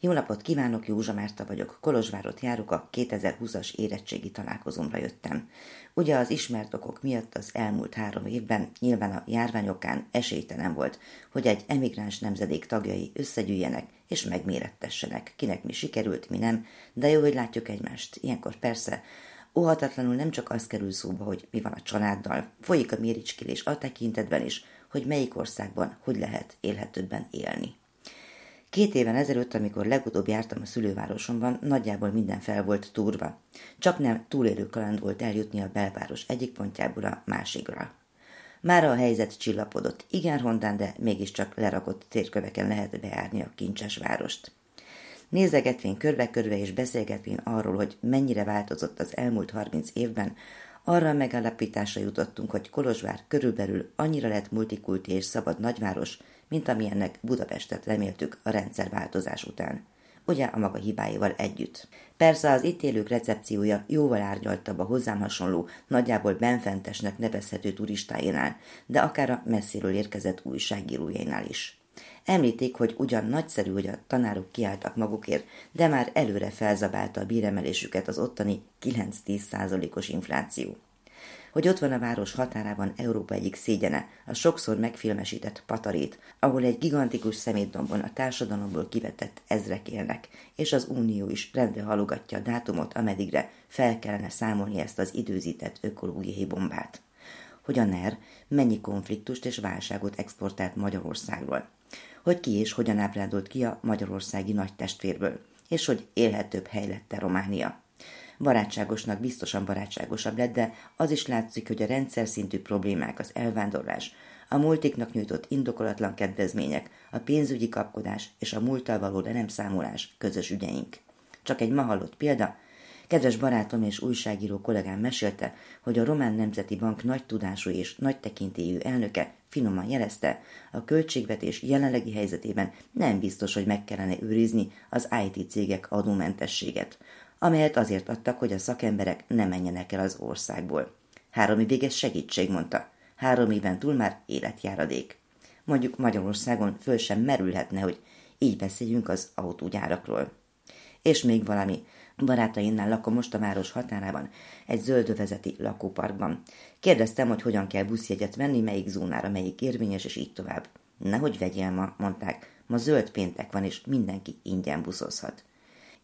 Jó napot kívánok, Józsa Márta vagyok. Kolozsvárot járok, a 2020-as érettségi találkozomra jöttem. Ugye az ismert okok miatt az elmúlt három évben nyilván a járványokán esélytelen volt, hogy egy emigráns nemzedék tagjai összegyűjjenek és megmérettessenek. Kinek mi sikerült, mi nem, de jó, hogy látjuk egymást. Ilyenkor persze óhatatlanul nem csak az kerül szóba, hogy mi van a családdal, folyik a méricskélés a tekintetben is, hogy melyik országban hogy lehet élhetőbben élni. Két éven ezelőtt, amikor legutóbb jártam a szülővárosomban, nagyjából minden fel volt túrva. Csak nem túlélő kaland volt eljutni a belváros egyik pontjából a másikra. Mára a helyzet csillapodott, igen rondán, de mégiscsak lerakott térköveken lehet beárni a kincses várost. Nézegetvén körbe-körbe és beszélgetvén arról, hogy mennyire változott az elmúlt harminc évben, arra a megállapításra jutottunk, hogy Kolozsvár körülbelül annyira lett multikulti és szabad nagyváros, mint amilyennek Budapestet reméltük a rendszerváltozás után. Ugye a maga hibáival együtt. Persze az itt élők recepciója jóval árnyaltabb a hozzám hasonló, nagyjából benfentesnek nevezhető turistáinál, de akár a messziről érkezett újságírójainál is. Említék, hogy ugyan nagyszerű, hogy a tanárok kiálltak magukért, de már előre felzabálta a bíremelésüket az ottani 9-10 százalékos infláció hogy ott van a város határában Európa egyik szégyene, a sokszor megfilmesített Patarét, ahol egy gigantikus szemétdombon a társadalomból kivetett ezrek élnek, és az Unió is rendre halogatja a dátumot, ameddigre fel kellene számolni ezt az időzített ökológiai bombát. Hogy a NER mennyi konfliktust és válságot exportált Magyarországról, hogy ki és hogyan ábrándolt ki a magyarországi nagy testvérből, és hogy élhetőbb hely lett a Románia. Barátságosnak biztosan barátságosabb lett, de az is látszik, hogy a rendszer szintű problémák, az elvándorlás, a multiknak nyújtott indokolatlan kedvezmények, a pénzügyi kapkodás és a múlttal való le nem számolás közös ügyeink. Csak egy ma hallott példa, Kedves barátom és újságíró kollégám mesélte, hogy a Román Nemzeti Bank nagy tudású és nagy tekintélyű elnöke finoman jelezte, a költségvetés jelenlegi helyzetében nem biztos, hogy meg kellene őrizni az IT cégek adómentességet amelyet azért adtak, hogy a szakemberek ne menjenek el az országból. Három évig ez segítség, mondta. Három éven túl már életjáradék. Mondjuk Magyarországon föl sem merülhetne, hogy így beszéljünk az autógyárakról. És még valami. Barátainnál lakom most a város határában, egy zöldövezeti lakóparkban. Kérdeztem, hogy hogyan kell buszjegyet venni, melyik zónára, melyik érvényes, és így tovább. Nehogy vegyél ma, mondták. Ma zöld péntek van, és mindenki ingyen buszozhat.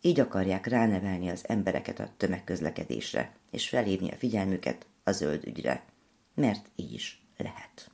Így akarják ránevelni az embereket a tömegközlekedésre, és felhívni a figyelmüket a zöld ügyre. Mert így is lehet.